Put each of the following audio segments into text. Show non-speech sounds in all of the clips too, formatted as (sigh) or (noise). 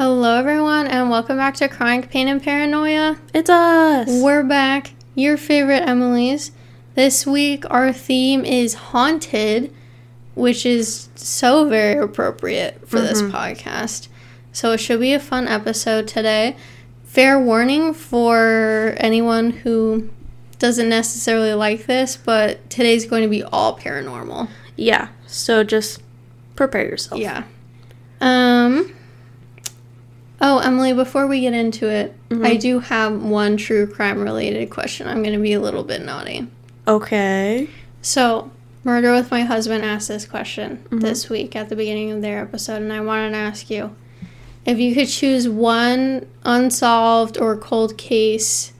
Hello, everyone, and welcome back to Chronic Pain and Paranoia. It's us. We're back, your favorite Emily's. This week, our theme is haunted, which is so very appropriate for this podcast. So, it should be a fun episode today. Fair warning for anyone who doesn't necessarily like this, but today's going to be all paranormal. yeah. So just prepare yourself. Yeah. Um. Oh, Emily, before we get into it, mm-hmm. I do have one true crime related question. I'm going to be a little bit naughty. Okay. So, Murder with My Husband asked this question mm-hmm. this week at the beginning of their episode, and I wanted to ask you if you could choose one unsolved or cold case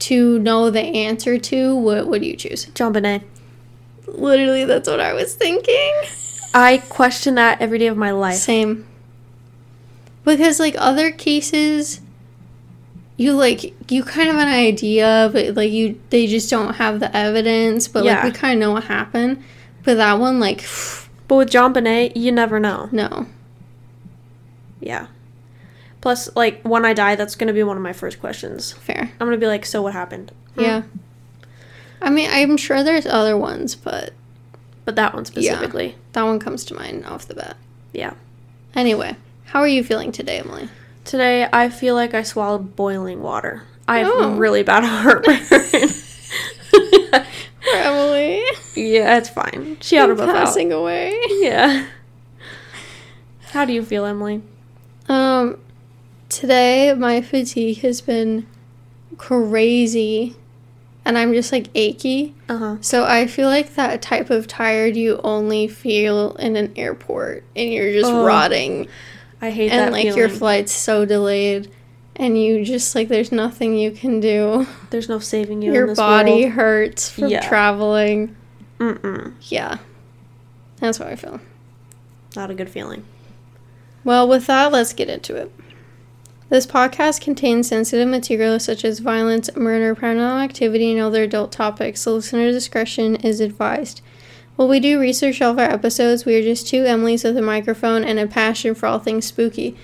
to know the answer to, what would you choose? JonBenét. Literally, that's what I was thinking. I question that every day of my life. Same. Because like other cases you like you kind of have an idea but like you they just don't have the evidence but Yeah. like we kind of know what happened. But that one like But with JonBenét, you never know. no. Yeah. Plus, like, when I die, that's going to be one of my first questions. Fair. I'm going to be like, so what happened? Hmm. Yeah. I mean, I'm sure there's other ones, but But that one specifically. that one comes to mind off the bat. Yeah. Anyway, how are you feeling today, Emily? Today, I feel like I swallowed boiling water. I have Oh. really bad (laughs) heartburn. For (laughs) Emily, yeah, it's fine. She ought to buff out. passing away. Yeah. How do you feel, Emily? Um, today my fatigue has been crazy, and I'm just like achy. Uh huh. So I feel like that type of tired you only feel in an airport, and you're just Oh, rotting, I hate and that And like feeling. your flight's so delayed, and you just like there's nothing you can do. There's no saving you. in Your body world. hurts from Yeah. traveling. Mm-mm. Yeah, that's how I feel. Not a good feeling. Well, with that, let's get into it. This podcast contains sensitive material such as violence, murder, paranormal activity, and other adult topics, so listener discretion is advised. While we do research all of our episodes, we are just two Emilys with a microphone and a passion for all things spooky.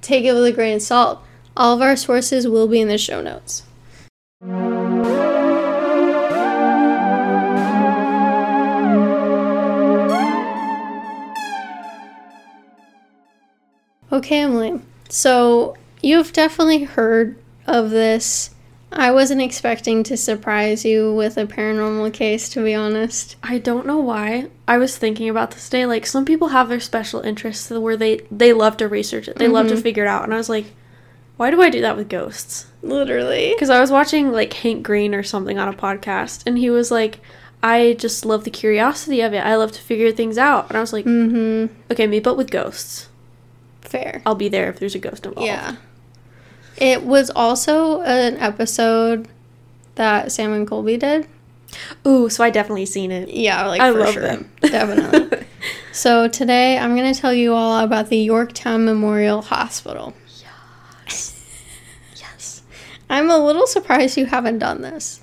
Take it with a grain of salt. All of our sources will be in the show notes. Okay, Emily. So you've definitely heard of this. I wasn't expecting to surprise you with a paranormal case, to be honest. I don't know why. I was thinking about this day. Like some people have their special interests where they they love to research it. They love to figure it out. And I was like, why do I do that with ghosts? Literally. Because I was watching like Hank Green or something on a podcast, and he was like, I just love the curiosity of it. I love to figure things out. And I was like, Mm hmm. okay, me, but with ghosts. Fair. I'll be there if there's a ghost involved. Yeah. It was also an episode that Sam and Colby did. Ooh, so I definitely seen it. Yeah, like I for love sure. them. (laughs) Definitely. so today I'm going to tell you all about the Yorktown Memorial Hospital. yes. yes. I'm a little surprised you haven't done this.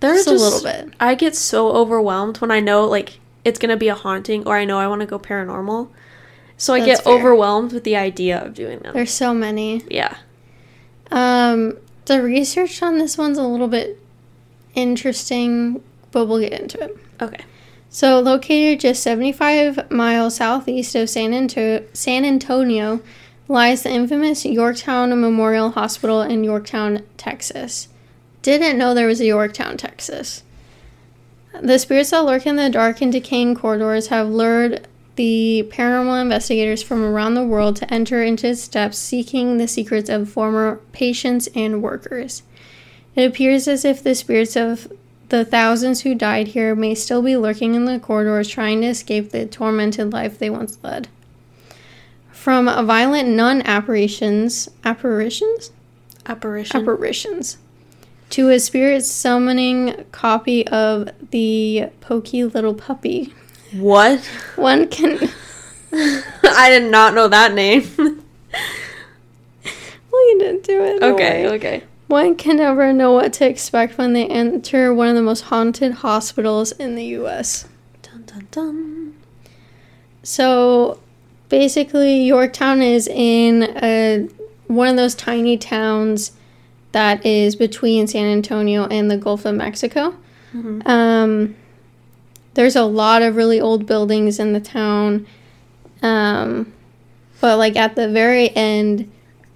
There's Just a little bit. I get so overwhelmed when I know like it's gonna be a haunting or I know I want to go paranormal. So I That's get fair. overwhelmed with the idea of doing them. There's so many. yeah. Um, the research on this one's a little bit interesting, but we'll get into it. Okay. So, located just 75 miles southeast of San, Anto- San Antonio, lies the infamous Yorktown Memorial Hospital in Yorktown, Texas. Didn't know there was a Yorktown, Texas. The spirits that lurk in the dark and decaying corridors have lured the paranormal investigators from around the world to enter into its depths seeking the secrets of former patients and workers. It appears as if the spirits of the thousands who died here may still be lurking in the corridors trying to escape the tormented life they once led. From violent nun apparitions, apparitions? Apparition. Apparitions. To a spirit summoning copy of the pokey little puppy. What? One can (laughs) I did not know that name. (laughs) We'll get into it. don't okay, okay. One can never know what to expect when they enter one of the most haunted hospitals in the US. Dun dun dun. So, basically Yorktown is in a one of those tiny towns that is between San Antonio and the Gulf of Mexico. Mhm. Um, there's a lot of really old buildings in the town, um, but like at the very end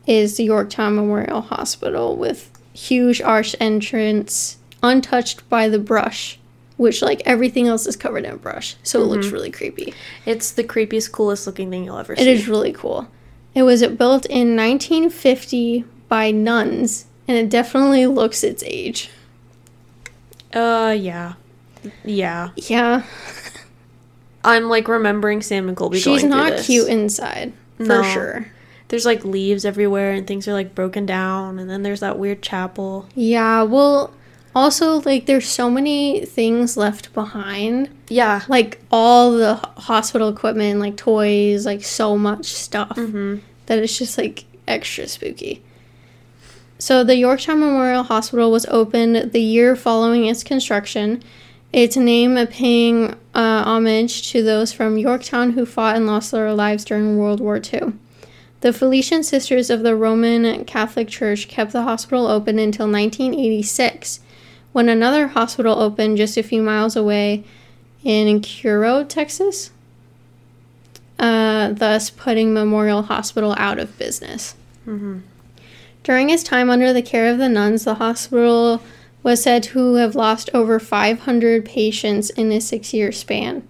is the Yorktown Memorial Hospital with huge arched entrance, untouched by the brush, which like everything else is covered in brush, so it looks really creepy. It's the creepiest, coolest looking thing you'll ever see. It is really cool. It was built in 1950 by nuns, and it definitely looks its age. Uh, yeah. Yeah. Yeah, I'm like remembering Sam and Colby she's going not this. cute inside for No. sure. There's like leaves everywhere and things are like broken down and then there's that weird chapel. Yeah, well, also like there's so many things left behind, Yeah. like all the hospital equipment, like toys, like so much stuff Mm-hmm. that it's just like extra spooky. So the Yorktown Memorial Hospital was opened the year following its construction. Its name paying uh, homage to those from Yorktown who fought and lost their lives during World War II. The Felician Sisters of the Roman Catholic Church kept the hospital open until 1986, when another hospital opened just a few miles away in Cuero, Texas, uh, thus putting Memorial Hospital out of business. Mm-hmm. During his time under the care of the nuns, the hospital was said to have lost over 500 patients in a six year span.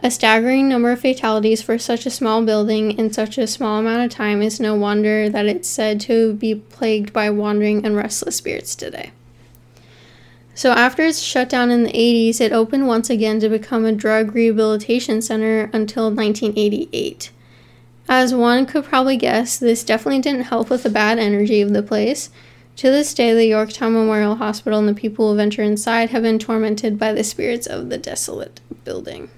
A staggering number of fatalities for such a small building in such a small amount of time is no wonder that it's said to be plagued by wandering and restless spirits today. So, after its shutdown in the 80s, it opened once again to become a drug rehabilitation center until 1988. As one could probably guess, this definitely didn't help with the bad energy of the place. To this day, the Yorktown Memorial Hospital and the people who venture inside have been tormented by the spirits of the desolate building.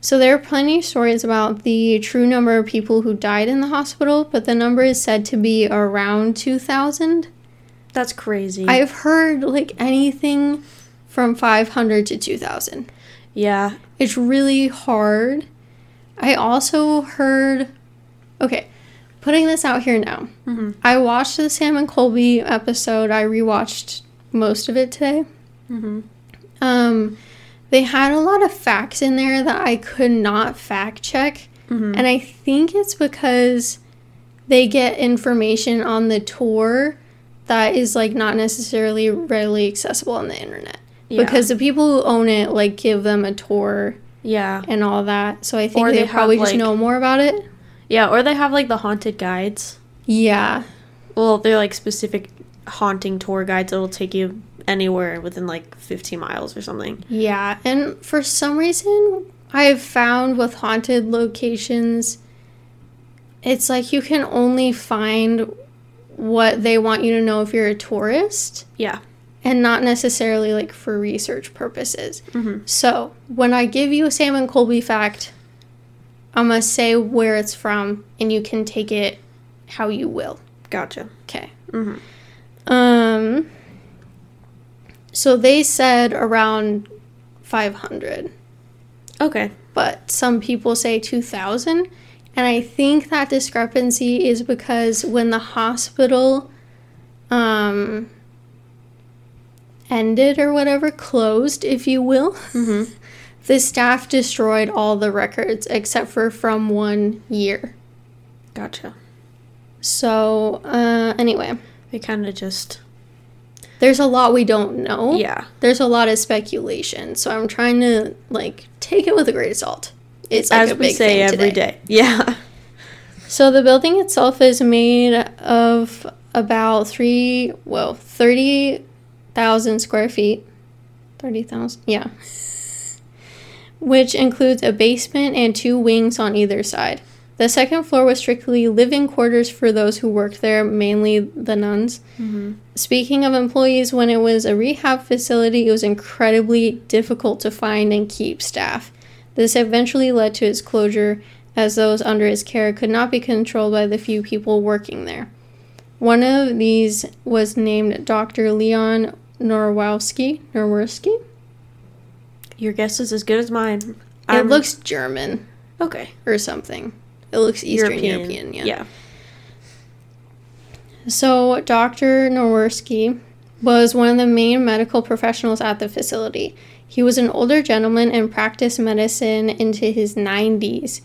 So, there are plenty of stories about the true number of people who died in the hospital, but the number is said to be around 2,000. That's crazy. I've heard like anything from 500 to 2,000. yeah. It's really hard. I also heard. Okay, putting this out here now. Mm-hmm. I watched the Sam and Colby episode. I rewatched most of it today. Mm-hmm. Um, they had a lot of facts in there that I could not fact check, Mm-hmm. and I think it's because they get information on the tour that is like not necessarily readily accessible on the internet. Yeah. Because the people who own it like give them a tour yeah. and all that. So I think Or they, they have, probably just like- know more about it. Yeah, or they have like the haunted guides. Yeah. Well, they're like specific haunting tour guides that'll take you anywhere within like 15 miles or something. Yeah. And for some reason, I've found with haunted locations, it's like you can only find what they want you to know if you're a tourist Yeah. and not necessarily like for research purposes. Mm-hmm. So when I give you a Sam and Colby fact, I'm going to say where it's from and you can take it how you will. Gotcha. Okay. Mm-hmm. Um. So they said around 500, Okay. but some people say 2,000. And I think that discrepancy is because when the hospital um, ended or whatever, closed, if you will, Mm-hmm. The staff destroyed all the records except for from one year. Gotcha. So, uh, anyway, They kind of just. there's a lot we don't know. Yeah. there's a lot of speculation, so I'm trying to like take it with a grain of salt. It's like As a we say every today. day. (laughs) Yeah. So the building itself is made of about three, well, thirty thousand square feet. Thirty thousand, yeah. Which includes a basement and two wings on either side. The second floor was strictly living quarters for those who worked there, mainly the nuns. Mm-hmm. Speaking of employees, when it was a rehab facility, it was incredibly difficult to find and keep staff. This eventually led to its closure, as those under its care could not be controlled by the few people working there. One of these was named Dr. Leon Norwowski. Norwowski? Your guess is as good as mine. It I'm- looks German. Okay. or something. It looks Eastern European, yeah. Yeah. So, Dr. Noworski was one of the main medical professionals at the facility. He was an older gentleman and practiced medicine into his 90s.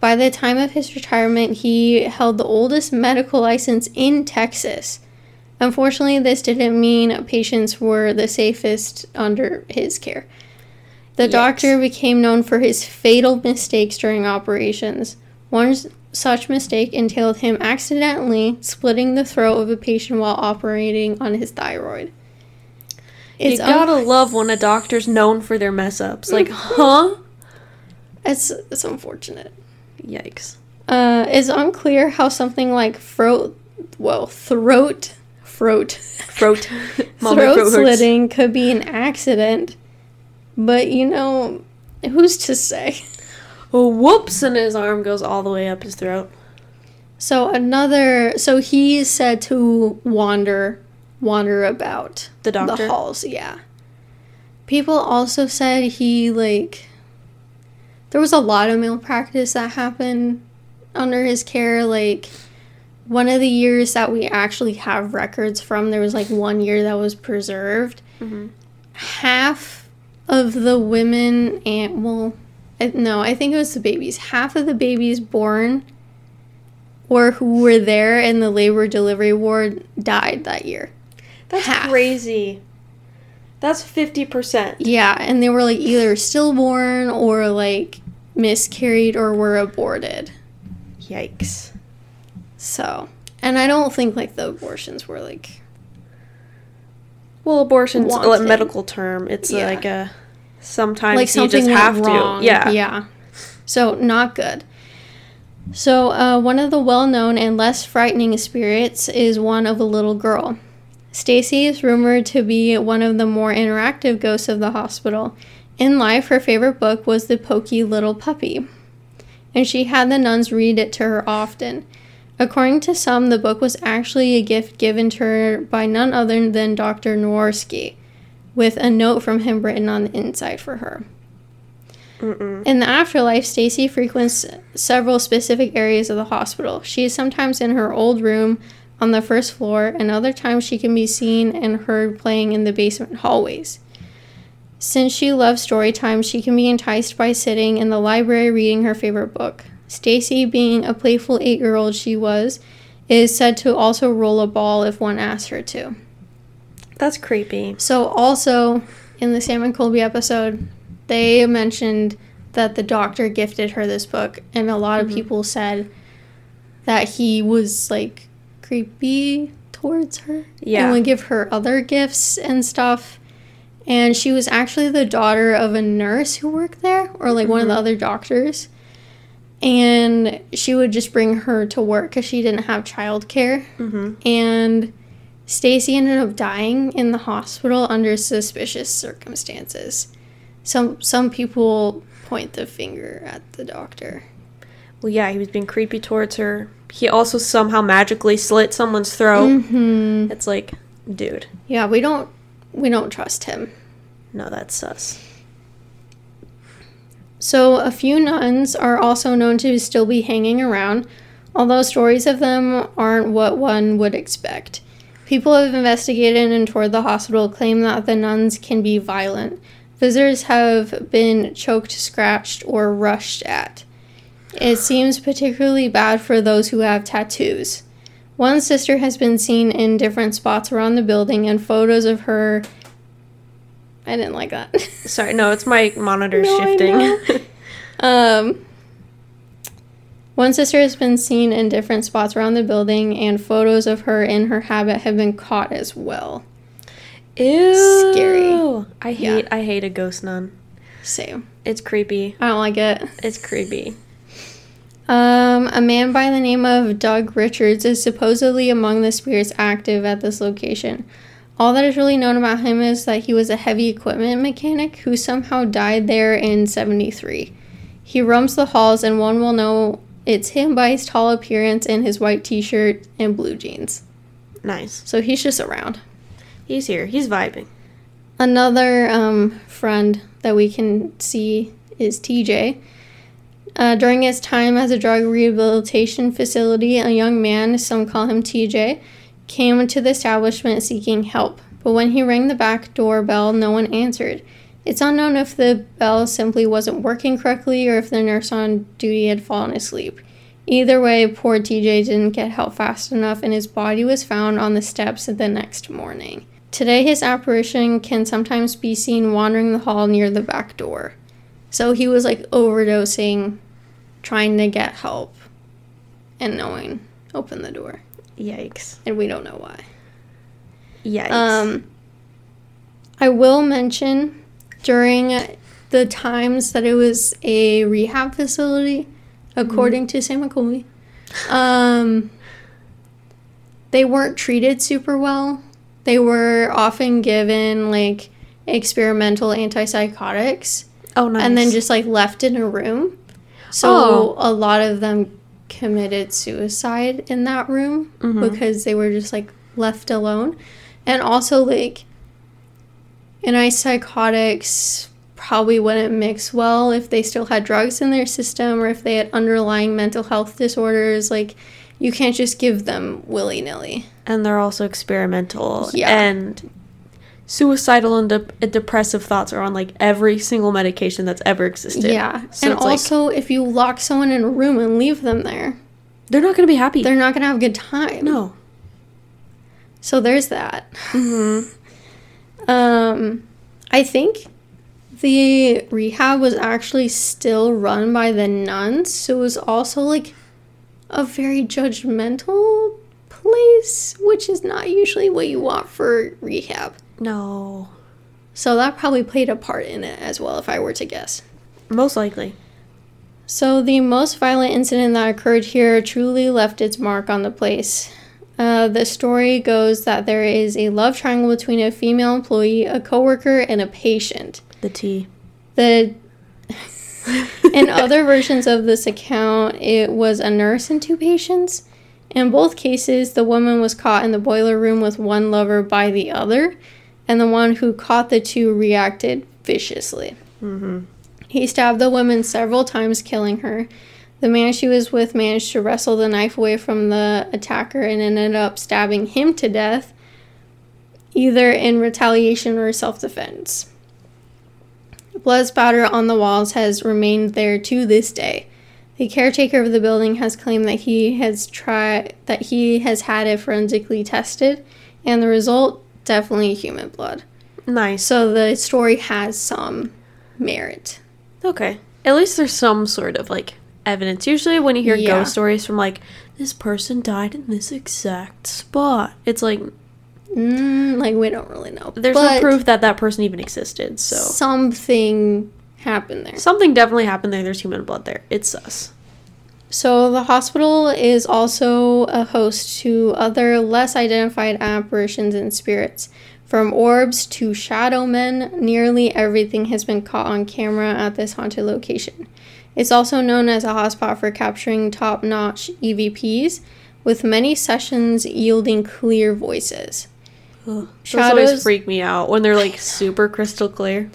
By the time of his retirement, he held the oldest medical license in Texas. Unfortunately, this didn't mean patients were the safest under his care. The Yikes. doctor became known for his fatal mistakes during operations. One such mistake entailed him accidentally splitting the throat of a patient while operating on his thyroid. you It's, gotta un- love when a doctor's known for their mess ups. Like, (laughs) huh? it's, it's unfortunate. Yikes. Uh, it's unclear how something like throat, well, throat, throat, Throat. (laughs) Throat hurts. slitting could be an accident, but you know, who's to say? Oh, whoops! And his arm goes all the way up his throat. So another, so he's said to wander, wander about The doctor? the halls. Yeah. People also said he like. There was a lot of malpractice that happened under his care. Like one of the years that we actually have records from, there was like one year that was preserved. Mhm. Half of the women and well, I, no, I think it was the babies. Half of the babies born or who were there in the labor delivery ward died that year. That's Half. crazy. That's 50%. Yeah, and they were like either stillborn or like miscarried or were aborted. Yikes. So, and I don't think like the abortions were like Well, abortion's a medical term. It's Yeah. like a. Sometimes like you just have wrong. to. Yeah. Yeah. So not good. So uh, one of the well-known and less frightening spirits is one of a little girl. Stacy is rumored to be one of the more interactive ghosts of the hospital. In life, her favorite book was The Pokey Little Puppy, and she had the nuns read it to her often. According to some, the book was actually a gift given to her by none other than Dr. Noworski, with a note from him written on the inside for her. Mm-mm. In the afterlife, Stacy frequents several specific areas of the hospital. She is sometimes in her old room on the first floor, and other times she can be seen and heard playing in the basement hallways. Since she loves story time, she can be enticed by sitting in the library reading her favorite book. Stacy, being a playful eight year old she was, is said to also roll a ball if one asks her to. That's creepy. So also in the Sam and Colby episode, they mentioned that the doctor gifted her this book, and a lot of mm-hmm. people said that he was like creepy towards her. Yeah. And would give her other gifts and stuff. And she was actually the daughter of a nurse who worked there, or like one of the mm-hmm. other doctors. And she would just bring her to work because she didn't have childcare Mm-hmm. and Stacy ended up dying in the hospital under suspicious circumstances. Some some people point the finger at the doctor. Well, yeah, he was being creepy towards her. He also somehow magically slit someone's throat. hmm It's like, dude, Yeah, we don't we don't trust him. no, that's sus. So a few nuns are also known to still be hanging around, although stories of them aren't what one would expect. People who have investigated and toured the hospital claim that the nuns can be violent. Visitors have been choked, scratched, or rushed at. It seems particularly bad for those who have tattoos. One sister has been seen in different spots around the building, and photos of her. I didn't like that. (laughs) Sorry, no, it's my monitor No, shifting. (laughs) Um, one sister has been seen in different spots around the building, and photos of her in her habit have been caught as well. Ew. Scary. I Yeah. hate I hate a ghost nun. Same. It's creepy. I don't like it. It's creepy. Um, a man by the name of Doug Richards is supposedly among the spirits active at this location. All that is really known about him is that he was a heavy equipment mechanic who somehow died there in 73. He roams the halls, and one will know it's him by his tall appearance and his white t shirt and blue jeans. Nice. So he's just around. He's here. He's vibing. Another um, friend that we can see is TJ. Uh, during his time as a drug rehabilitation facility, a young man, some call him TJ, came to the establishment seeking help. But when he rang the back door bell, no one answered. It's unknown if the bell simply wasn't working correctly or if the nurse on duty had fallen asleep. Either way, poor TJ didn't get help fast enough and his body was found on the steps the next morning. Today, his apparition can sometimes be seen wandering the hall near the back door. So he was like overdosing, trying to get help, and no one opened the door. Yikes. And we don't know why. Yikes. Um, I will mention during the times that it was a rehab facility, according to Sam McCoy, um, they weren't treated super well. They were often given like experimental antipsychotics oh, nice. and then just like left in a room. So Oh. a lot of them committed suicide in that room Mhm. because they were just like left alone. And also like antipsychotics probably wouldn't mix well if they still had drugs in their system or if they had underlying mental health disorders. Like you can't just give them willy nilly. and they're also experimental. Yeah. And suicidal and, de- and depressive thoughts are on like every single medication that's ever existed. Yeah. So and it's like, also if you lock someone in a room and leave them there, they're not going to be happy. they're not gonna have a good time. no. So there's that. Mm-hmm. (laughs) Um, I think the rehab was actually still run by the nuns, so it was also like a very judgmental place, which is not usually what you want for rehab. No. So that probably played a part in it as well, if I were to guess. Most likely. So, the most violent incident that occurred here truly left its mark on the place. Uh, the story goes that there is a love triangle between a female employee, a coworker, and a patient. The T. The (laughs) in other versions of this account, it was a nurse and two patients. In both cases, the woman was caught in the boiler room with one lover by the other, and the one who caught the two reacted viciously. Mm-hmm. He stabbed the woman several times, killing her. The man she was with managed to wrestle the knife away from the attacker and ended up stabbing him to death, either in retaliation or self defense. Blood spatter on the walls has remained there to this day. The caretaker of the building has claimed that he has tried that he has had it forensically tested, and the result definitely human blood. Nice. So the story has some merit. Okay. At least there's some sort of like evidence. Usually when you hear Yeah. ghost stories from like this person died in this exact spot, it's like Mm, like we don't really know. there's But no proof that that person even existed. So something happened there. something definitely happened there. There's human blood there. It's sus. So the hospital is also a host to other less identified apparitions and spirits. From orbs to shadow men, nearly everything has been caught on camera at this haunted location. It's also known as a hotspot for capturing top notch EVPs, with many sessions yielding clear voices. Those Shadows- always freak me out when they're like super crystal clear.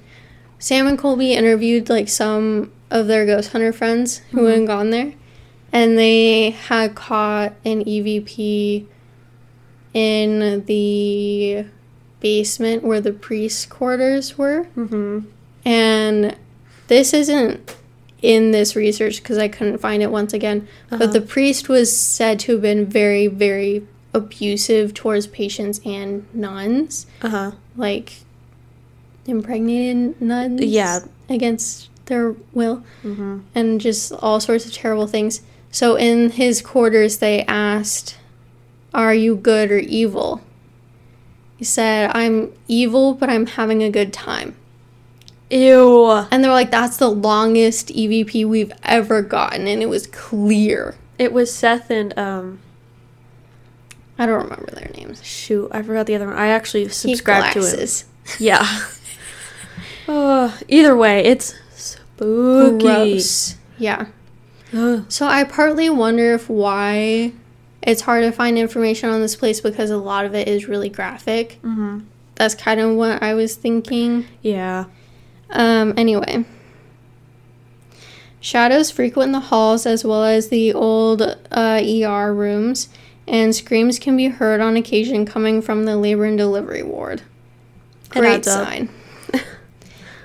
Sam and Colby interviewed like some of their ghost hunter friends who mm-hmm. had gone there, and they had caught an EVP in the basement where the priest's quarters were. Mm-hmm. And this isn't in this research because I couldn't find it once again, Uh-huh. but the priest was said to have been very, very abusive towards patients and nuns Uh huh. like impregnated nuns Yeah. against their will Mm-hmm. and just all sorts of terrible things so in his quarters they asked are you good or evil he said i'm evil but i'm having a good time Ew. and they're like that's the longest evp we've ever gotten and it was clear It was Seth and um. i don't remember their names Shoot, I forgot the other one. I actually subscribed to glasses. (laughs) Yeah. uh, either way, it's spooky. gross yeah Ugh. (gasps) So I partly wonder if why it's hard to find information on this place because a lot of it is really graphic. Mm-hmm. That's kind of what I was thinking. Yeah. Um, anyway. Shadows frequent the halls as well as the old uh, ER rooms, and screams can be heard on occasion coming from the labor and delivery ward. Great sign.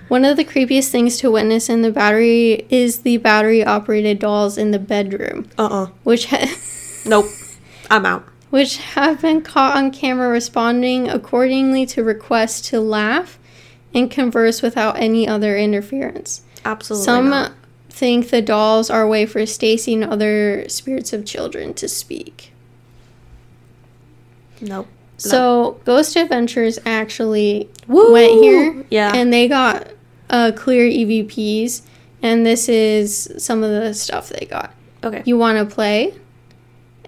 One of the creepiest things to witness in the battery is the battery operated dolls in the bedroom, Uh uh which ha- (laughs) Nope. I'm out. which have been caught on camera responding accordingly to requests to laugh and converse without any other interference. Absolutely. Some not. think the dolls are a way for Stacy and other spirits of children to speak. Nope. So, Ghost Adventures actually Woo! went here Yeah. and they got uh, clear EVPs, and this is some of the stuff they got. okay. You want to play?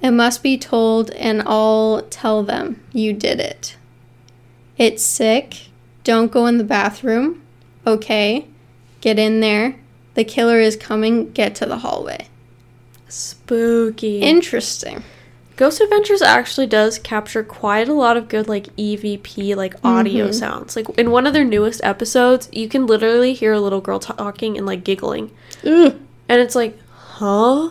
It must be told, and I'll tell them you did it. It's sick. Don't go in the bathroom. Okay. Get in there. The killer is coming. Get to the hallway. Spooky. Interesting. Ghost Adventures actually does capture quite a lot of good like EVP like audio Mhm. sounds. Like in one of their newest episodes, you can literally hear a little girl talking and like giggling, Ugh. and it's like, huh?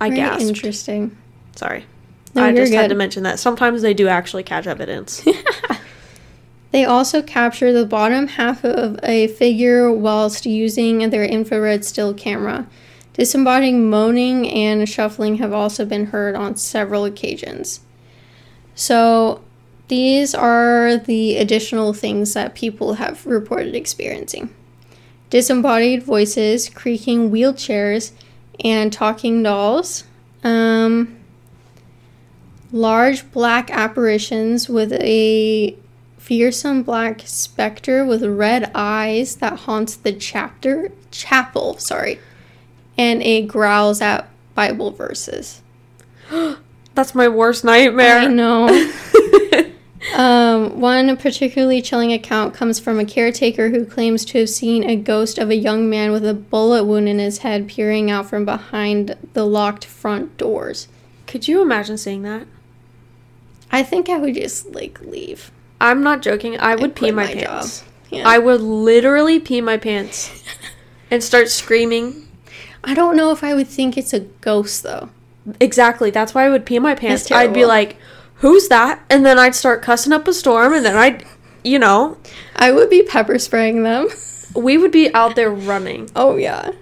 I gasped. interesting. Sorry. No, I just had to mention that. Sometimes they do actually catch evidence. (laughs) (laughs) They also capture the bottom half of a figure whilst using their infrared still camera. Disembodied moaning and shuffling have also been heard on several occasions. So, these are the additional things that people have reported experiencing disembodied voices, creaking wheelchairs, and talking dolls. Um, large black apparitions with a fearsome black specter with red eyes that haunts the chapter chapel sorry and it growls at bible verses (gasps) That's my worst nightmare. i know (laughs) um, one particularly chilling account comes from a caretaker who claims to have seen a ghost of a young man with a bullet wound in his head peering out from behind the locked front doors Could you imagine seeing that? i think i would just like leave I'm not joking. I would and pee my, my pants. yeah I would literally pee my pants (laughs) and start screaming. I don't know if I would think it's a ghost though. Exactly. That's why I would pee in my pants. I'd be like, "Who's that?" And then I'd start cussing up a storm, and then I'd, you know, I would be pepper spraying them. (laughs) we would be out there running. Oh yeah.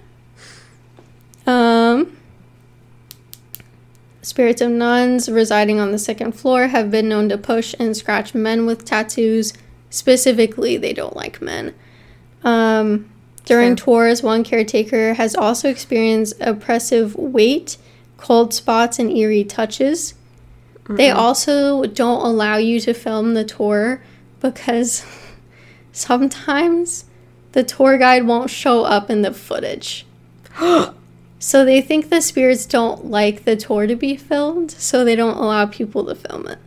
Um Spirits of nuns residing on the second floor have been known to push and scratch men with tattoos. Specifically, they don't like men. Um, during tours, one caretaker has also experienced oppressive weight, cold spots, and eerie touches. They also don't allow you to film the tour because (laughs) sometimes the tour guide won't show up in the footage. (gasps) so they think the spirits don't like the tour to be filmed, so they don't allow people to film it.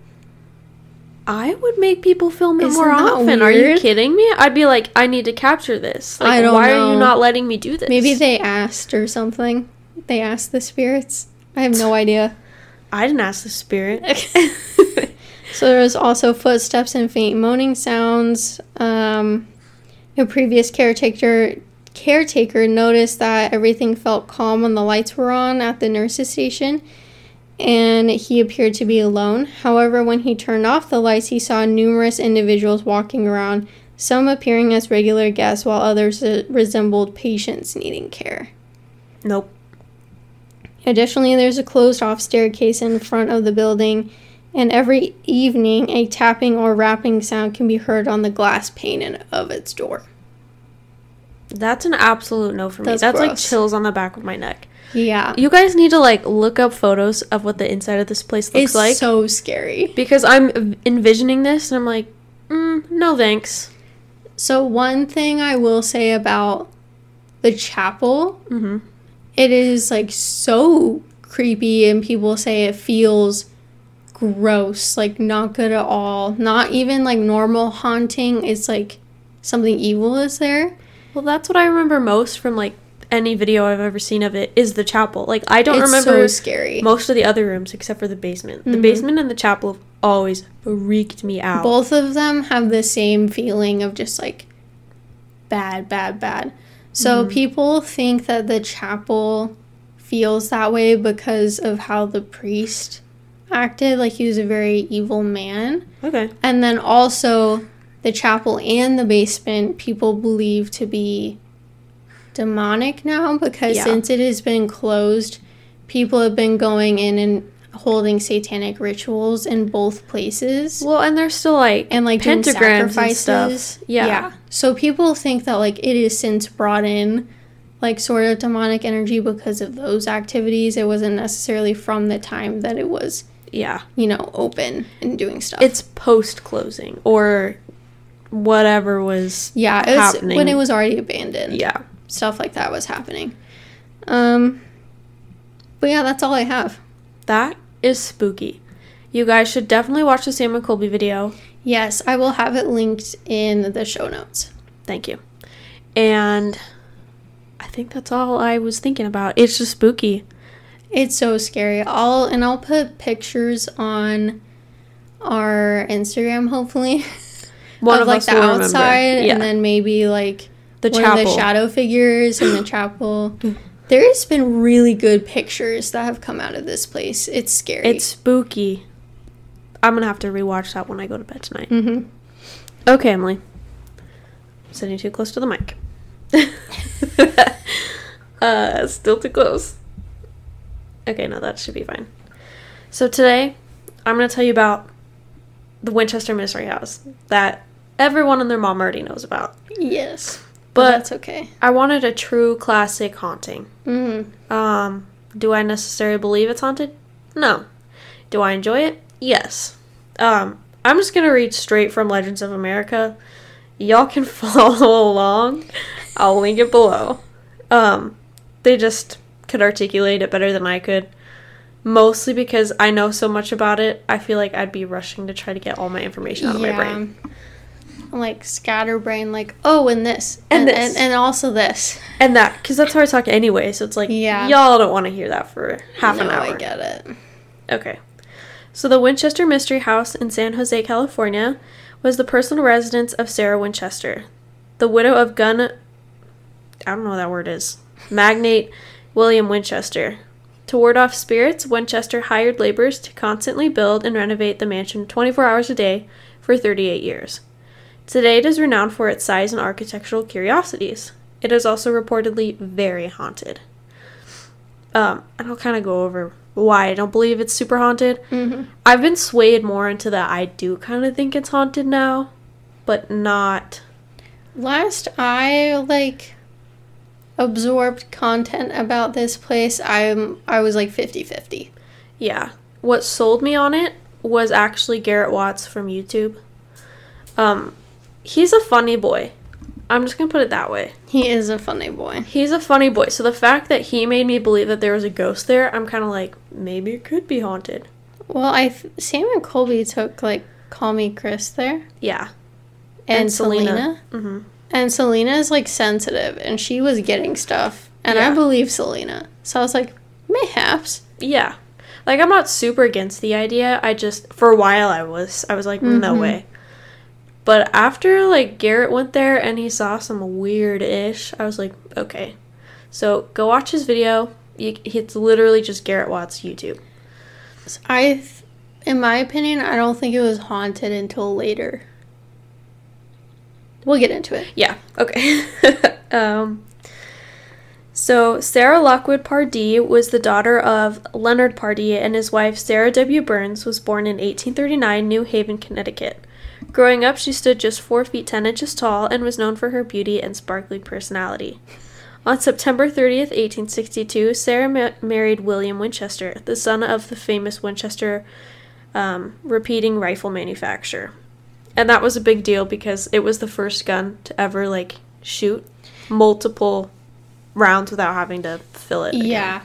I would make people film it Isn't more often. Are you kidding me? I'd be like, I need to capture this. Like, I don't why are you not letting me do this? Maybe they asked or something. They asked the spirits. I have no idea. I didn't ask the spirit. (laughs) (laughs) So there was also footsteps and faint moaning sounds. Um, a previous caretaker caretaker noticed that everything felt calm when the lights were on at the nurses station, and he appeared to be alone. However, when he turned off the lights, he saw numerous individuals walking around, some appearing as regular guests, while others resembled patients needing care. nope. Additionally, there's a closed off staircase in front of the building, and every evening a tapping or rapping sound can be heard on the glass pane of its door. That's an absolute no for me. That's That's like chills on the back of my neck. Yeah. You guys need to like look up photos of what the inside of this place looks It's like It's so scary. because I'm envisioning this and I'm like, mm, no thanks. So, one thing I will say about the chapel, hmm it is like so creepy, and people say it feels gross, like not good at all. Not even like normal haunting, it's like something evil is there. Well, that's what I remember most from like any video I've ever seen of it is the chapel. Like I don't it's remember so scary. most of the other rooms except for the basement. The Mhm. basement and the chapel have always freaked me out. Both of them have the same feeling of just like bad, bad, bad. So people think that the chapel feels that way because of how the priest acted. Like he was a very evil man. Okay. And then also the chapel and the basement people believe to be demonic now (laughs) because Yeah. since it has been closed, people have been going in and holding satanic rituals in both places Well, and they're still like and like pentagrams and stuff. Yeah. So people think that like it is since brought in like sort of demonic energy because of those activities. It wasn't necessarily from the time that it was, yeah. you know, open and doing stuff. It's post closing or whatever was yeah, it was happening. when it was already abandoned. yeah. Stuff like that was happening. Um but yeah, that's all I have. That is spooky. You guys should definitely watch the Sam and Colby video. Yes, I will have it linked in the show notes. Thank you. And I think that's all I was thinking about. It's just spooky. It's so scary. I'll and I'll put pictures on our Instagram hopefully. One of, of like us the outside Yeah. and then maybe like the one chapel. the shadow figures in the (gasps) chapel. There's been really good pictures that have come out of this place. It's scary. It's spooky. I'm gonna have to rewatch that when I go to bed tonight. hmm Okay, Emily. I'm Sitting too close to the mic. (laughs) (laughs) uh, still too close. Okay, no, that should be fine. So today, I'm gonna tell you about the Winchester Mystery House that everyone and their mom already knows about. Yes, but, that's okay. I wanted a true classic haunting. hmm Um, do I necessarily believe it's haunted? No. Do I enjoy it? Yes. Um, I'm just gonna read straight from Legends of America. Y'all can (laughs) follow along. I'll link it below. Um, they just could articulate it better than I could. Mostly because I know so much about it, I feel like I'd be rushing to try to get all my information out of my brain. Like scatterbrain, like oh, and this, And and this. and, and also this. And that, because that's how I talk anyway, so it's like, Yeah. y'all don't want to hear that for half an hour. I get it. Okay. So the Winchester Mystery House in San Jose, California, was the personal residence of Sarah Winchester, the widow of gun I don't know what that word is. Magnate William Winchester. To ward off spirits, Winchester hired laborers to constantly build and renovate the mansion 24 hours a day for 38 years. Today it is renowned for its size and architectural curiosities. It is also reportedly very haunted. Um, and I'll kind of go over why I don't believe it's super haunted. hmm I've been swayed more into that I do kind of think it's haunted now, but not. Last I like absorbed content about this place, I'm I was like 50-50. Yeah. What sold me on it was actually Garrett Watts from YouTube. Um, he's a funny boy. I'm just gonna put it that way. He is a funny boy. He's a funny boy. So the fact that he made me believe that there was a ghost there, I'm kind of like, maybe it could be haunted. Well, I th- Sam and Colby took like Kallmekris there Yeah. and, Celina. hmm And Celina is like sensitive and she was getting stuff. And I believe Celina. So I was like, mayhaps. Yeah. Like I'm not super against the idea. I just for a while I was I was like no Mhm. way. But after like Garrett went there and he saw some weird ish, I was like okay. So go watch his video. It's literally just Garrett Watts YouTube. I, th- in my opinion, I don't think it was haunted until later. We'll get into it. Yeah. Okay. (laughs) um. So Sarah Lockwood Pardee was the daughter of Leonard Pardee, and his wife Sarah W. Burns was born in 1839, New Haven, Connecticut. Growing up, she stood just four feet ten inches tall and was known for her beauty and sparkling personality. On September 30th, 1862, Sarah ma- married William Winchester, the son of the famous Winchester um, repeating rifle manufacturer. And that was a big deal because it was the first gun to ever like shoot multiple rounds without having to fill it. again. Yeah.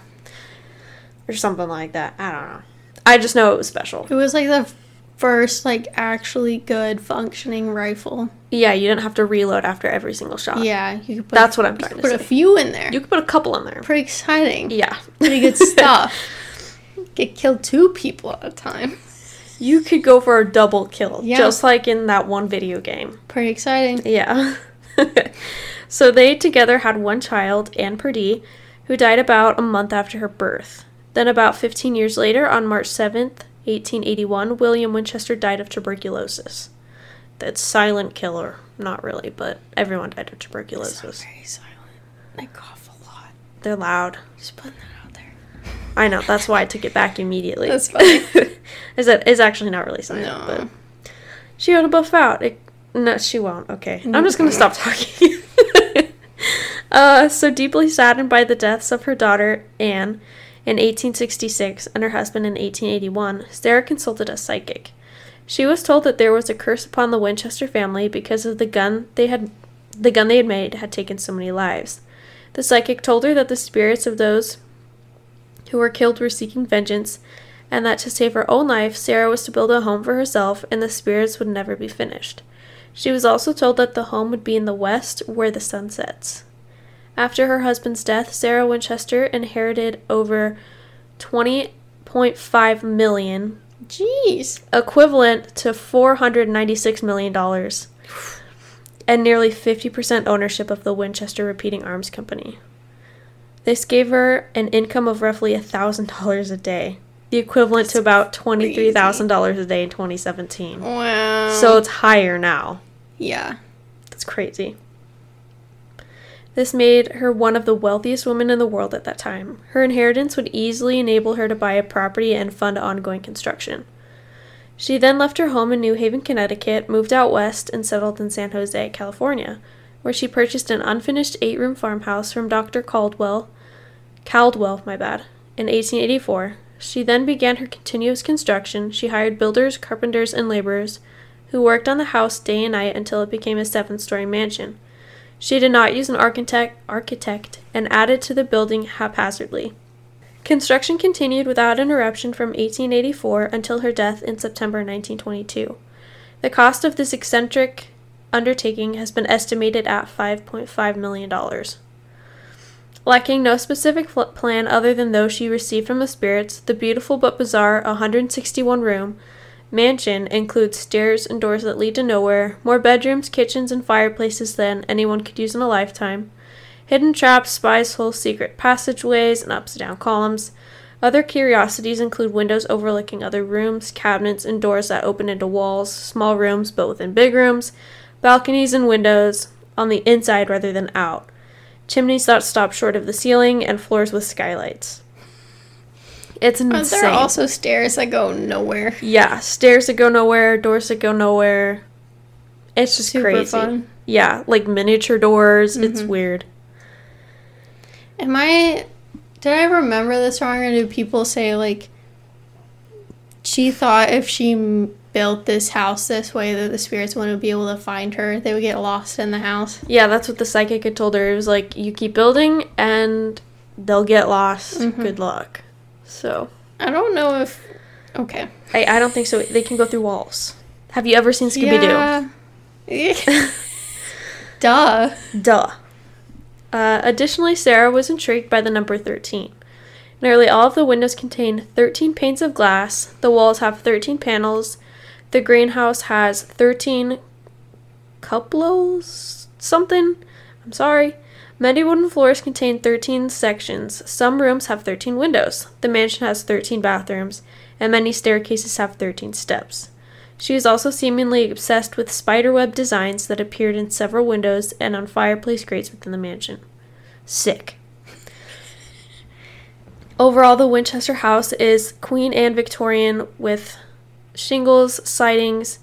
Or something like that. I don't know. I just know it was special. It was like the first, like, actually good functioning rifle. Yeah, you didn't have to reload after every single shot. Yeah. You could put, That's what I'm you trying could to put say. a few in there. You could put a couple in there. Pretty exciting. Yeah. Pretty good (laughs) stuff. Get killed two people at a time. You could go for a double kill, Yeah. just like in that one video game. Pretty exciting. Yeah. (laughs) so they together had one child, Anne Pardee, who died about a month after her birth. Then, about 15 years later, on March 7th, 1881, William Winchester died of tuberculosis. That's silent killer. Not really, but everyone died of tuberculosis. very silent. They cough a lot. They're loud. Just putting that out there. I know. That's why I took it back immediately. That's (laughs) funny. is that is actually not really silent, No. but she ought to buff out. It, no, she won't. Okay, I'm just gonna stop talking. (laughs) uh, so deeply saddened by the deaths of her daughter Anne in 1866 and her husband in 1881, Sarah consulted a psychic. She was told that there was a curse upon the Winchester family because of the gun they had the gun they had made had taken so many lives. The psychic told her that the spirits of those who were killed were seeking vengeance, and that to save her own life, Sarah was to build a home for herself and the spirits would never be finished. She was also told that the home would be in the west where the sun sets. After her husband's death, Sarah Winchester inherited over 20.5 million, Jeez. equivalent to 496 million dollars, and nearly 50% ownership of the Winchester Repeating Arms Company. This gave her an income of roughly $1,000 a day, the equivalent to about $23,000 a day in 2017. Wow. So it's higher now. yeah. That's crazy. This made her one of the wealthiest women in the world at that time. Her inheritance would easily enable her to buy a property and fund ongoing construction. She then left her home in New Haven, Connecticut, moved out west, and settled in San Jose, California, where she purchased an unfinished eight room farmhouse from Dr. Caldwell, Caldwell, my bad, in 1884. She then began her continuous construction. She hired builders, carpenters, and laborers who worked on the house day and night until it became a seven story mansion. She did not use an architect, architect and added to the building haphazardly. Construction continued without interruption from 1884 until her death in September 1922. The cost of this eccentric undertaking has been estimated at $5.5 million. Lacking no specific plan other than those she received from the spirits, the beautiful but bizarre 161 room mansion includes stairs and doors that lead to nowhere, more bedrooms, kitchens, and fireplaces than anyone could use in a lifetime, hidden traps, spies' holes, secret passageways, and upside down columns. Other curiosities include windows overlooking other rooms, cabinets, and doors that open into walls, small rooms but within big rooms, balconies and windows on the inside rather than out, chimneys that stop short of the ceiling, and floors with skylights. It's But insane. there are also stairs that go nowhere. Yeah, stairs that go nowhere, doors that go nowhere. It's just Super crazy. fun. Yeah, like miniature doors. It's Mhm. weird. Am I? Did I remember this wrong, or do people say like she thought if she built this house this way that the spirits wouldn't be able to find her? They would get lost in the house. Yeah, that's what the psychic had told her. It was like, you keep building and they'll get lost. Mhm. Good luck. So, I don't know if. Okay. I, I don't think so. They can go through walls. Have you ever seen Scooby Doo? Yeah. (laughs) Duh. Duh. Uh, additionally, Sarah was intrigued by the number 13. Nearly all of the windows contain 13 panes of glass, the walls have 13 panels, the greenhouse has 13 cuplos, something. I'm sorry. Many wooden floors contain 13 sections. Some rooms have 13 windows. The mansion has 13 bathrooms, and many staircases have 13 steps. She is also seemingly obsessed with spiderweb designs that appeared in several windows and on fireplace grates within the mansion. Sick. Overall, the Winchester house is Queen Anne Victorian with shingles, sidings,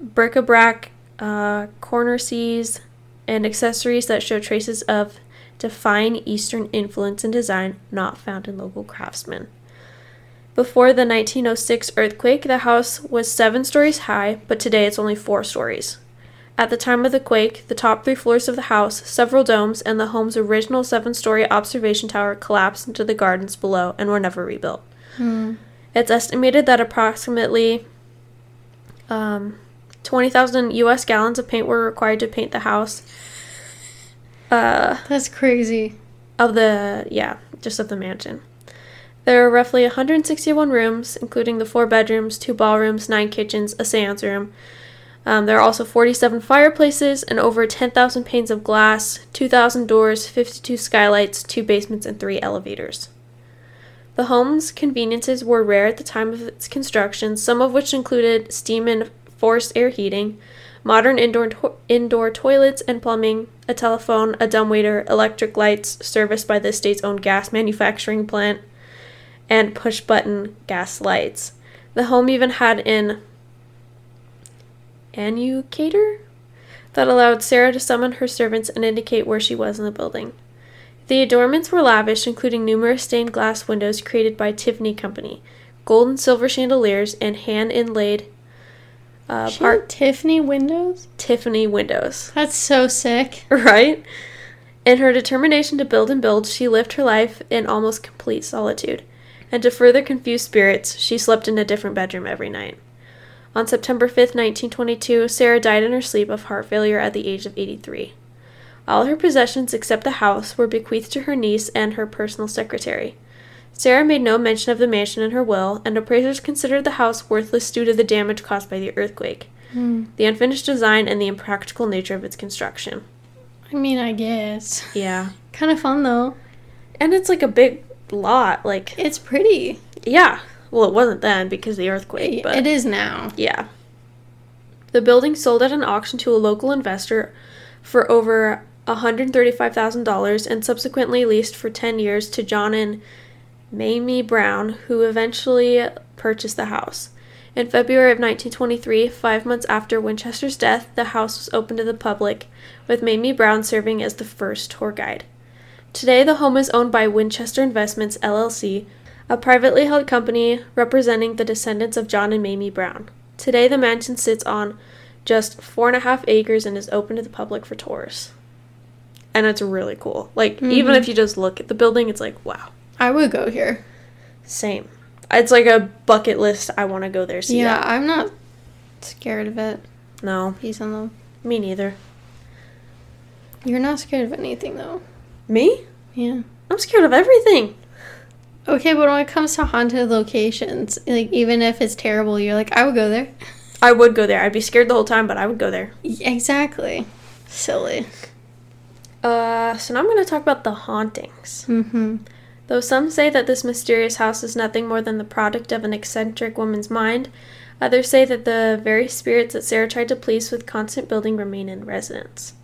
bric-a-brac, uh, cornices, and accessories that show traces of define Eastern influence and design not found in local craftsmen. Before the 1906 earthquake, the house was seven stories high, but today it's only four stories. At the time of the quake, the top three floors of the house, several domes, and the home's original seven story observation tower collapsed into the gardens below and were never rebuilt. Hmm. It's estimated that approximately um, 20,000 US gallons of paint were required to paint the house. Uh, That's crazy. of the yeah just of the mansion there are roughly 161 rooms including the four bedrooms two ballrooms nine kitchens a seance room Um, there are also 47 fireplaces and over 10,000 panes of glass, 2,000 doors, 52 skylights, two basements, and three elevators. The home's conveniences were rare at the time of its construction, some of which included steam and forced air heating, modern indoor to- indoor toilets and plumbing, a telephone, a dumbwaiter, electric lights serviced by the state's own gas manufacturing plant, and push button gas lights. The home even had an annucator that allowed Sarah to summon her servants and indicate where she was in the building. The adornments were lavish, including numerous stained glass windows created by Tiffany Company, gold and silver chandeliers, and hand inlaid uh, She part Tiffany windows. Tiffany windows. That's so sick. (laughs) Right? In her determination to build and build, she lived her life in almost complete solitude. And to further confuse spirits, she slept in a different bedroom every night. On September 5th, 1922, Sarah died in her sleep of heart failure at the age of 83. All her possessions except the house were bequeathed to her niece and her personal secretary. Sarah made no mention of the mansion in her will, and appraisers considered the house worthless due to the damage caused by the earthquake, Hmm. the unfinished design, and the impractical nature of its construction. I mean, I guess. Yeah. Kind of fun though. And it's like a big lot. Like, It's pretty. yeah. Well, it wasn't then because of the earthquake, but it is now. yeah. The building sold at an auction to a local investor for over $135,000 and subsequently leased for 10 years to John and Mamie Brown, who eventually purchased the house. In February of 1923, five months after Winchester's death, the house was opened to the public, with Mamie Brown serving as the first tour guide. Today, the home is owned by Winchester Investments LLC, a privately held company representing the descendants of John and Mamie Brown. Today, the mansion sits on just four and a half acres and is open to the public for tours. And it's really cool. Like, even Mhm. if you just look at the building, it's like, wow. I would go here. Same. It's like a bucket list. I want to go there. See yeah, that. I'm not scared of it. No, Peace on them. me neither. You're not scared of anything though. Me? Yeah. I'm scared of everything. Okay, but when it comes to haunted locations, like even if it's terrible, you're like, I would go there. (laughs) I would go there. I'd be scared the whole time, but I would go there. Exactly. Silly. Uh, so now I'm going to talk about the hauntings. Mm-hmm. Though some say that this mysterious house is nothing more than the product of an eccentric woman's mind, others say that the very spirits that Sarah tried to please with constant building remain in residence.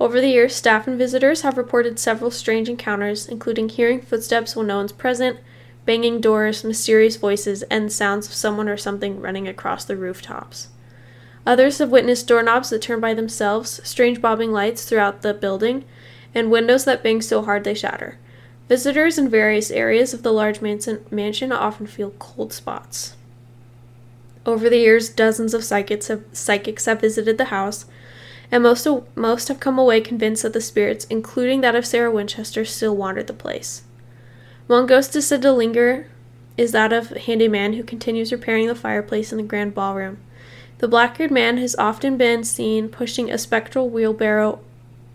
Over the years, staff and visitors have reported several strange encounters, including hearing footsteps when no one's present, banging doors, mysterious voices, and sounds of someone or something running across the rooftops. Others have witnessed doorknobs that turn by themselves, strange bobbing lights throughout the building, and windows that bang so hard they shatter. Visitors in various areas of the large mansion, often feel cold spots. Over the years, dozens of psychics have, psychics have visited the house, and most, o- most have come away convinced that the spirits, including that of Sarah Winchester, still wander the place. One ghost is said to linger is that of a handyman who continues repairing the fireplace in the grand ballroom. The black haired man has often been seen pushing a spectral wheelbarrow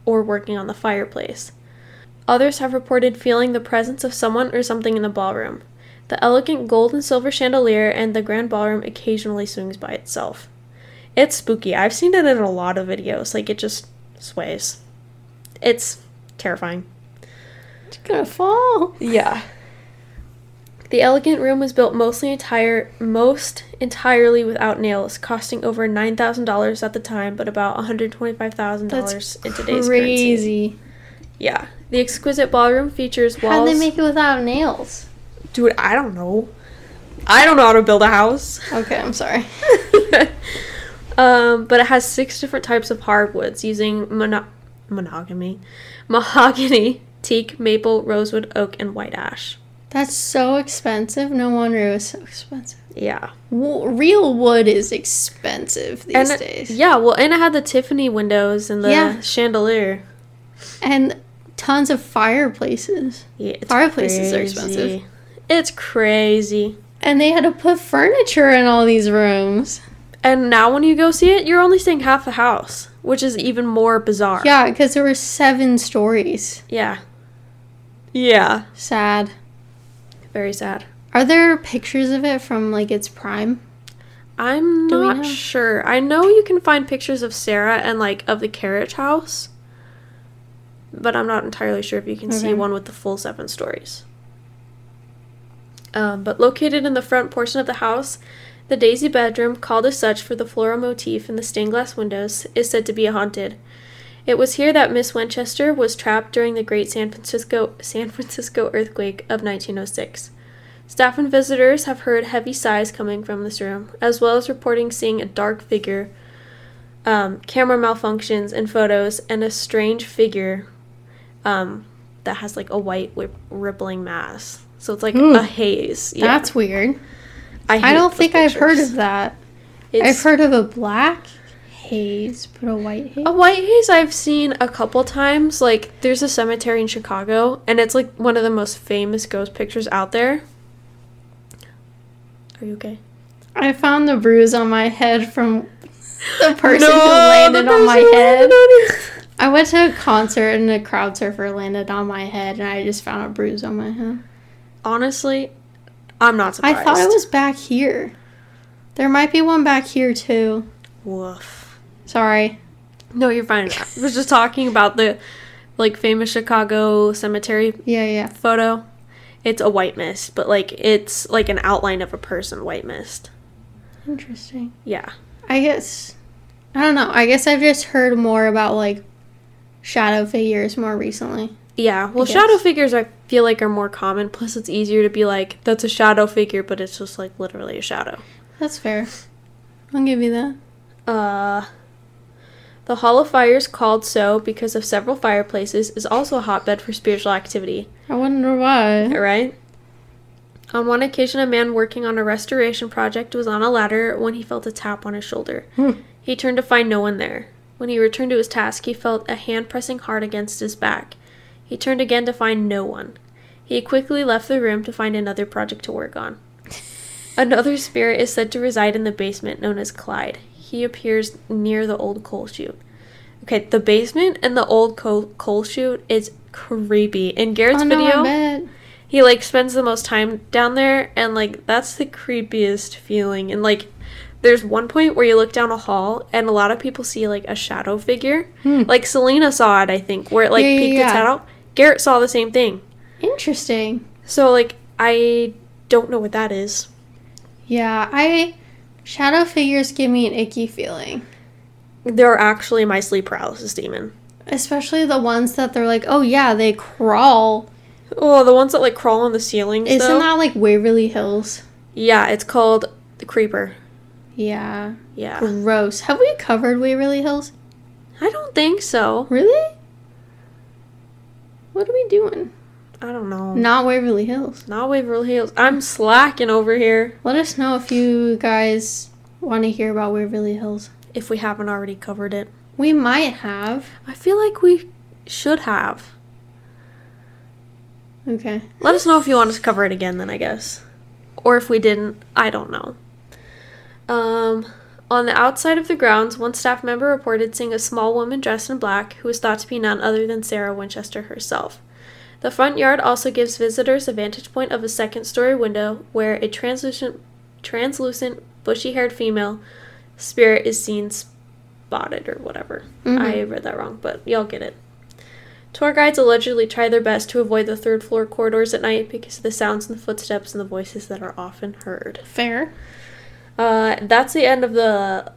or working on the fireplace. Others have reported feeling the presence of someone or something in the ballroom. The elegant gold and silver chandelier and the grand ballroom occasionally swings by itself. It's spooky. I've seen it in a lot of videos. Like it just sways. It's terrifying. It's gonna fall. Yeah. The elegant room was built mostly entire most entirely without nails, costing over nine thousand dollars at the time, but about one hundred twenty five thousand dollars in today's currency. crazy. Yeah. The exquisite ballroom features walls. How'd they make it without nails? Dude, I don't know. I don't know how to build a house. Okay, I'm sorry. (laughs) um, but it has six different types of hardwoods using mono- monogamy, mahogany, teak, maple, rosewood, oak, and white ash. That's so expensive. No wonder it was so expensive. Yeah. W- real wood is expensive these and it- days. yeah, well, and it had the Tiffany windows and the Yeah. chandelier. And tons of fireplaces. Yeah, it's Fireplaces are expensive. It's crazy. And they had to put furniture in all these rooms. And now when you go see it, you're only seeing half the house, which is even more bizarre. Yeah, because there were seven stories. Yeah. Yeah. Sad. Very sad. Are there pictures of it from like its prime? I'm Do not sure. I know you can find pictures of Sarah and like of the carriage house, but I'm not entirely sure if you can see one with the full seven stories. Um, but located in the front portion of the house, the Daisy bedroom, called as such for the floral motif in the stained glass windows, is said to be haunted. It was here that Miss Winchester was trapped during the Great San Francisco San Francisco earthquake of 1906. Staff and visitors have heard heavy sighs coming from this room, as well as reporting seeing a dark figure, um, camera malfunctions in photos, and a strange figure um, that has like a white rippling mass. So it's like Ooh. a haze. Yeah. That's weird. I, I don't think I've heard of that. It's, I've heard of a black haze, but a white haze. A white haze I've seen a couple times. Like, there's a cemetery in Chicago, and it's like one of the most famous ghost pictures out there. Are you okay? I found the bruise on my head from the person who landed on my head. I went to a concert and a crowd surfer landed on my head, and I just found a bruise on my head. Honestly, I'm not surprised. I thought it was back here. There might be one back here too. Woof. Sorry. No, you're fine. I was just talking about the like famous Chicago cemetery Yeah, yeah. photo. It's a white mist, but like it's like an outline of a person white mist. Interesting. Yeah. I guess I don't know. I guess I've just heard more about like shadow figures more recently. Yeah, well, shadow figures I feel like are more common. Plus, it's easier to be like, that's a shadow figure, but it's just like literally a shadow. That's fair. I'll give you that. Uh, the Hall of Fire is called so because of several fireplaces is also a hotbed for spiritual activity. I wonder why. Right? On one occasion, a man working on a restoration project was on a ladder when he felt a tap on his shoulder. Hmm. He turned to find no one there. When he returned to his task, he felt a hand pressing hard against his back. He turned again to find no one. He quickly left the room to find another project to work on. (laughs) Another spirit is said to reside in the basement known as Clyde. He appears near the old coal chute. Okay, the basement and the old coal, coal chute is creepy. In Garrett's oh, no, video, he like spends the most time down there and like that's the creepiest feeling and like there's one point where you look down a hall and a lot of people see like a shadow figure Hmm. like Celina saw it i think where it like Yeah, yeah, peeked its head out garrett saw the same thing Interesting. so like i don't know what that is Yeah, I shadow figures give me an icky feeling. they're actually my sleep paralysis demon Especially the ones that they're like, oh yeah, they crawl. oh the ones that like crawl on the ceiling. Isn't though? that like Waverly Hills? yeah it's called the creeper Yeah. yeah Gross. Have we covered Waverly Hills? i don't think so Really? What are we doing? i don't know Not Waverly Hills. not waverly hills i'm slacking over here Let us know if you guys want to hear about Waverly Hills. if we haven't already covered it We might have. I feel like we should have. Okay. Let us know if you want us to cover it again, then I guess. Or if we didn't, I don't know. Um, on the outside of the grounds, one staff member reported seeing a small woman dressed in black who was thought to be none other than Sarah Winchester herself. The front yard also gives visitors a vantage point of a second story window where a translucent, translucent, bushy haired female spirit is seen spotted or whatever. Mhm. I read that wrong, but y'all get it. Tour guides allegedly try their best to avoid the third floor corridors at night because of the sounds and the footsteps and the voices that are often heard. Fair. Uh, that's the end of the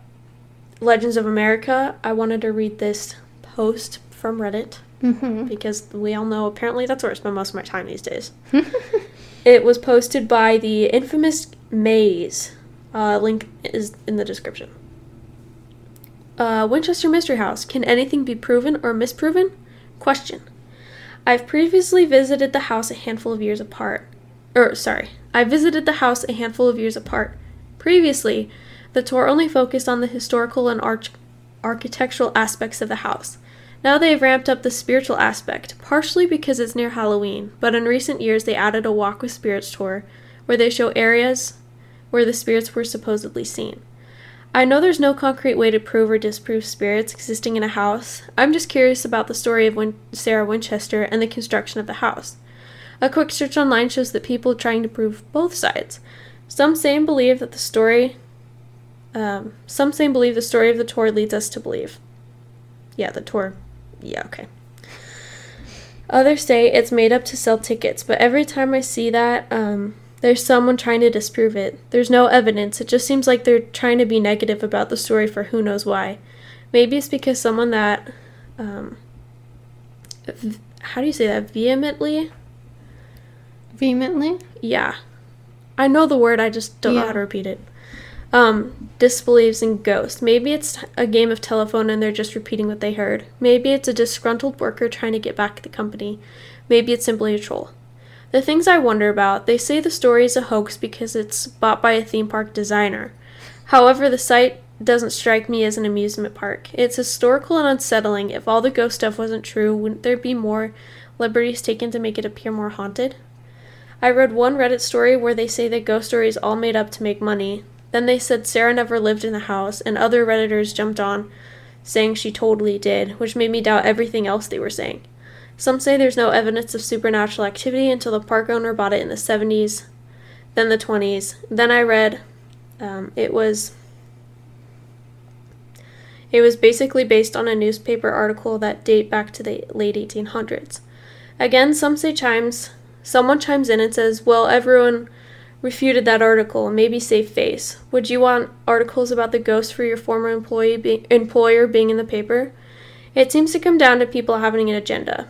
Legends of America. I wanted to read this post from Reddit Mm-hmm. because we all know apparently that's where I spend most of my time these days. (laughs) It was posted by the infamous Maze. Uh, link is in the description. Uh, Winchester Mystery House. Can anything be proven or misproven? Question. I've previously visited the house a handful of years apart. Or, sorry. I visited the house a handful of years apart. Previously, the tour only focused on the historical and arch- architectural aspects of the house. Now they have ramped up the spiritual aspect, partially because it's near Halloween, but in recent years they added a Walk with Spirits tour where they show areas where the spirits were supposedly seen. I know there's no concrete way to prove or disprove spirits existing in a house. I'm just curious about the story of Win- Sarah Winchester and the construction of the house. A quick search online shows that people are trying to prove both sides. Some say and believe that the story Um, some say believe the story of the tour leads us to believe. Yeah, the tour. Yeah, okay. Others say it's made up to sell tickets, but every time I see that, um, there's someone trying to disprove it. There's no evidence. It just seems like they're trying to be negative about the story for who knows why. Maybe it's because someone that, um, v- how do you say that? Vehemently? Vehemently? Yeah. I know the word, I just don't know how to repeat it. Um, disbelieves in ghosts. Maybe it's a game of telephone and they're just repeating what they heard. Maybe it's a disgruntled worker trying to get back at the company. Maybe it's simply a troll. The things I wonder about, they say the story is a hoax because it's bought by a theme park designer. However, the site doesn't strike me as an amusement park. It's historical and unsettling. If all the ghost stuff wasn't true, wouldn't there be more liberties taken to make it appear more haunted? I read one Reddit story where they say that ghost stories all made up to make money. Then they said Sarah never lived in the house, and other Redditors jumped on, saying she totally did, which made me doubt everything else they were saying. Some say there's no evidence of supernatural activity until the park owner bought it in the 70s, then the 20s. Then I read um, it was it was basically based on a newspaper article that date back to the late 1800s. Again, some say chimes. Someone chimes in and says, "Well, everyone refuted that article. Maybe save face. Would you want articles about the ghost for your former employee be- employer being in the paper?" It seems to come down to people having an agenda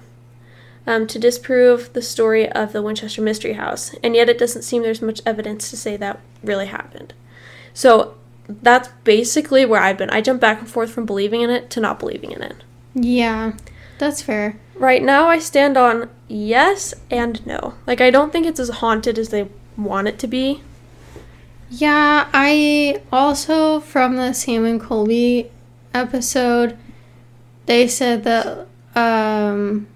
um, to disprove the story of the Winchester Mystery House, and yet it doesn't seem there's much evidence to say that really happened. So that's basically where I've been. I jump back and forth from believing in it to not believing in it. Yeah, that's fair. Right now, I stand on yes and no. Like, I don't think it's as haunted as they want it to be. Yeah, I also from the Sam and Colby episode, they said that um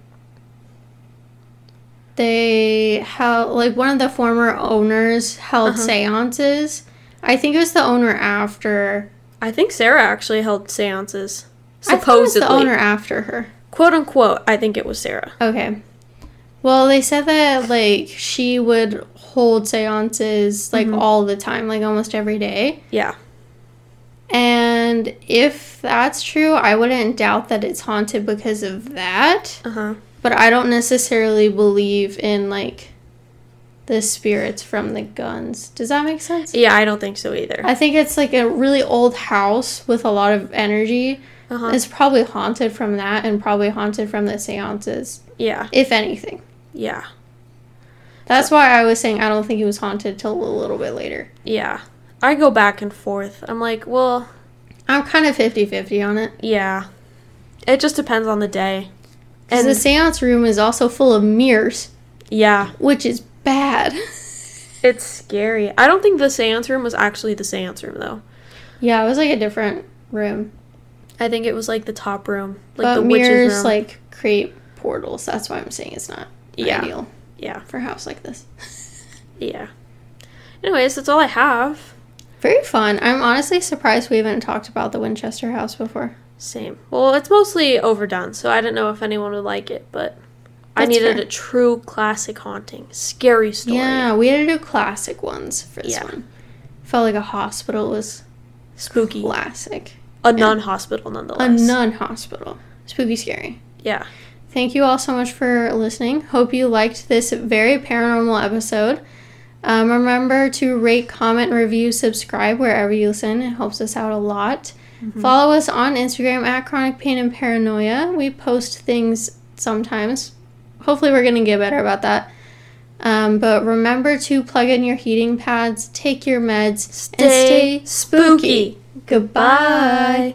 they held like one of the former owners held Uh-huh. seances. I think it was the owner after. I think Sarah actually held seances. I thought it was Supposedly. the owner after her. Quote unquote, I think it was Sarah. Okay. Well, they said that like she would hold seances like Mhm. all the time, like almost every day. Yeah. And if that's true, I wouldn't doubt that it's haunted because of that. Uh huh. But I don't necessarily believe in like the spirits from the guns. Does that make sense? Yeah, I don't think so either. I think it's like a really old house with a lot of energy. Uh huh. It's probably haunted from that and probably haunted from the seances, Yeah. if anything. Yeah. That's why I was saying I don't think it was haunted till a little bit later. Yeah. I go back and forth. I'm like, well, I'm kind of 50 50 on it. yeah. It just depends on the day. And the seance room is also full of mirrors, yeah, which is bad. (laughs) it's scary. I don't think the seance room was actually the seance room though. yeah, it was like a different room. I think it was like the top room, like but the witch's mirrors room. like create portals. That's why I'm saying it's not Yeah. ideal yeah, for a house like this. (laughs) yeah. Anyways, that's all I have. Very fun. I'm honestly surprised we haven't talked about the Winchester house before. Same. Well, it's mostly overdone, so I didn't know if anyone would like it, but I needed fair. a true classic haunting, scary story. Yeah, we had to do classic ones for this Yeah. one. Felt like a hospital was Spooky. classic. A nun hospital, nonetheless. A nun hospital. Spooky scary. Yeah. Thank you all so much for listening. Hope you liked this very paranormal episode. Um, remember to rate, comment, review, subscribe wherever you listen. It helps us out a lot. Follow us on Instagram at Chronic Pain and Paranoia. We post things sometimes. Hopefully, we're going to get better about that. Um, but remember to plug in your heating pads, take your meds, and Stay stay spooky. spooky. Goodbye. Bye.